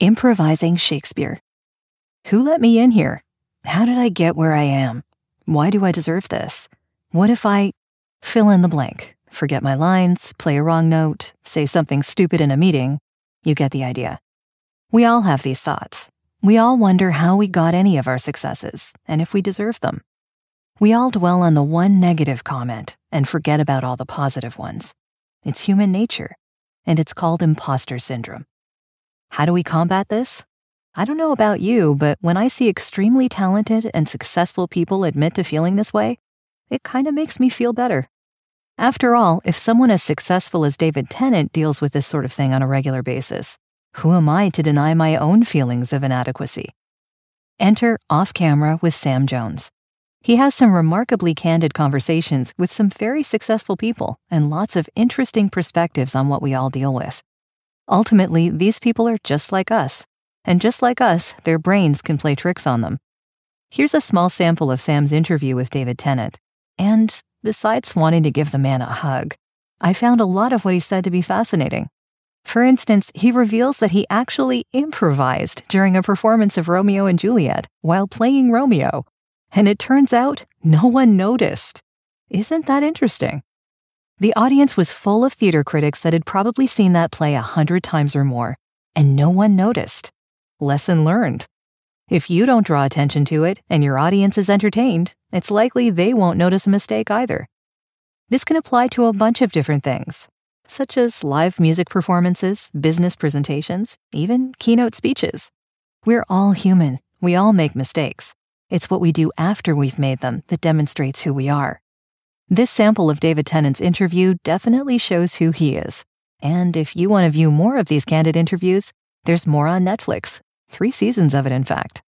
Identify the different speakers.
Speaker 1: Improvising Shakespeare. Who let me in here? How did I get where I am? Why do I deserve this? What if I fill in the blank, forget my lines, play a wrong note, say something stupid in a meeting? You get the idea. We all have these thoughts. We all wonder how we got any of our successes and if we deserve them. We all dwell on the one negative comment and forget about all the positive ones. It's human nature, and it's called imposter syndrome. How do we combat this? I don't know about you, but when I see extremely talented and successful people admit to feeling this way, it kind of makes me feel better. After all, if someone as successful as David Tennant deals with this sort of thing on a regular basis, who am I to deny my own feelings of inadequacy? Enter Off Camera with Sam Jones. He has some remarkably candid conversations with some very successful people and lots of interesting perspectives on what we all deal with. Ultimately, these people are just like us. And just like us, their brains can play tricks on them. Here's a small sample of Sam's interview with David Tennant. And besides wanting to give the man a hug, I found a lot of what he said to be fascinating. For instance, he reveals that he actually improvised during a performance of Romeo and Juliet while playing Romeo. And it turns out no one noticed. Isn't that interesting? The audience was full of theater critics that had probably seen that play a hundred times or more, and no one noticed. Lesson learned. If you don't draw attention to it and your audience is entertained, it's likely they won't notice a mistake either. This can apply to a bunch of different things, such as live music performances, business presentations, even keynote speeches. We're all human. We all make mistakes. It's what we do after we've made them that demonstrates who we are. This sample of David Tennant's interview definitely shows who he is. And if you want to view more of these candid interviews, there's more on Netflix. Three seasons of it, in fact.